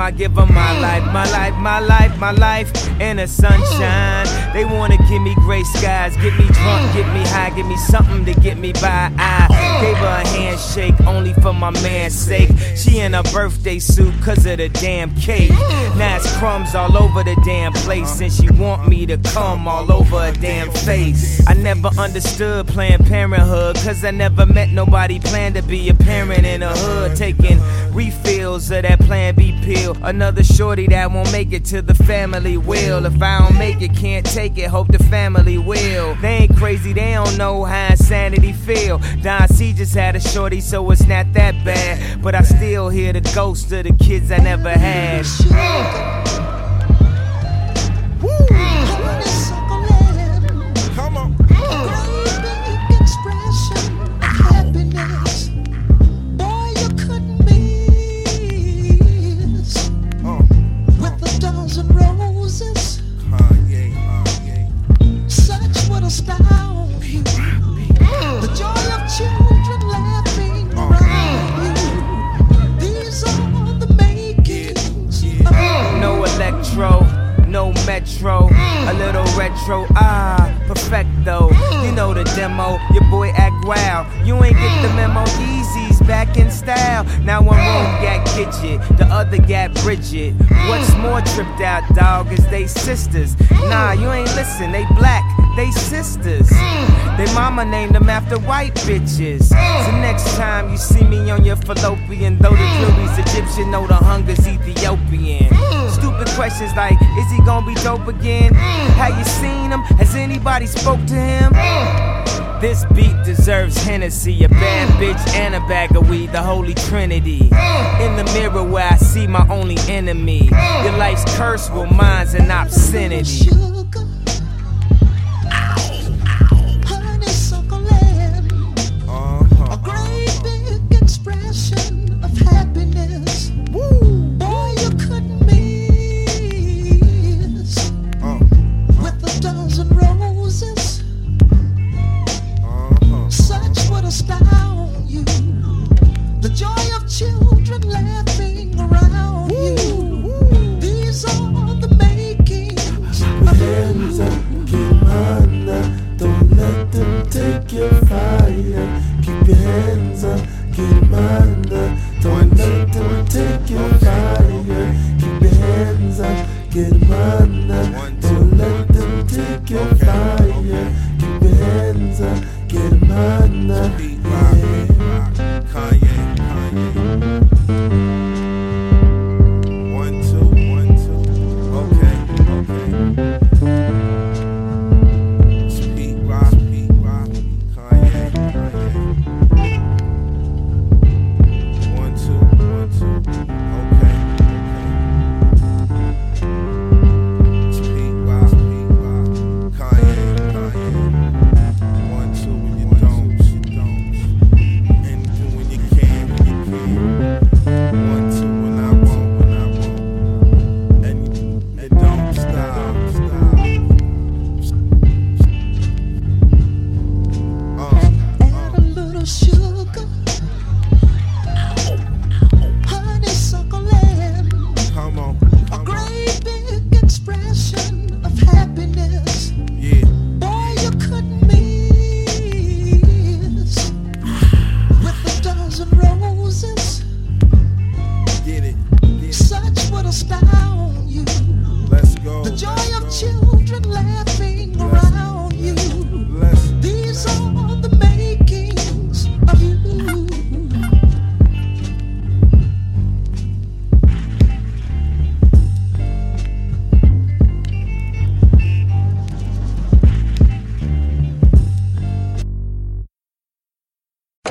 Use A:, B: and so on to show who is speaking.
A: Time, I give 'em my life, my life, my life, my life in the sunshine. They wanna give me gray skies, get me drunk, get me high, give me something to get me by. I gave her a handshake only for my man's sake. She in a birthday suit cause of the damn cake. Now it's crumbs all over the damn place, and she want me to come all over her damn face. I never understood Planned Parenthood, cause I never met nobody planned to be a parent in a hood, taking refills of that Plan B pill. Another shorty that won't make it to the family will. If I don't make it, can't take it, hope the family will. They ain't crazy, they don't know how insanity feel. Don C just had a shorty, so it's not that bad. But I still hear the ghost of the kids I never had.
B: A
A: little retro, ah, perfecto. You know the demo, your boy act. You ain't get the memo, Yeezys back in style. Now one room got Gidget, the other got Bridget. What's more tripped out, dog, is they sisters. Nah, you ain't listen, they black, they sisters. They mama named them after white bitches. So next time you see me on your fallopian, though the jury's Egyptian, know the hunger's Ethiopian. Stupid questions like, is he gonna be dope again? Have you seen him? Has anybody spoke to him? This beat deserves Hennessy, a bad bitch and a bag of weed, the holy trinity. In the mirror where I see my only enemy. Your life's curse, well mine's an obscenity.
C: Hands up, keep under. Don't let them take your fire. Keep your hands up, get under. Don't let them take your fire. Keep your hands up, get under.
D: Pete Rock, Pete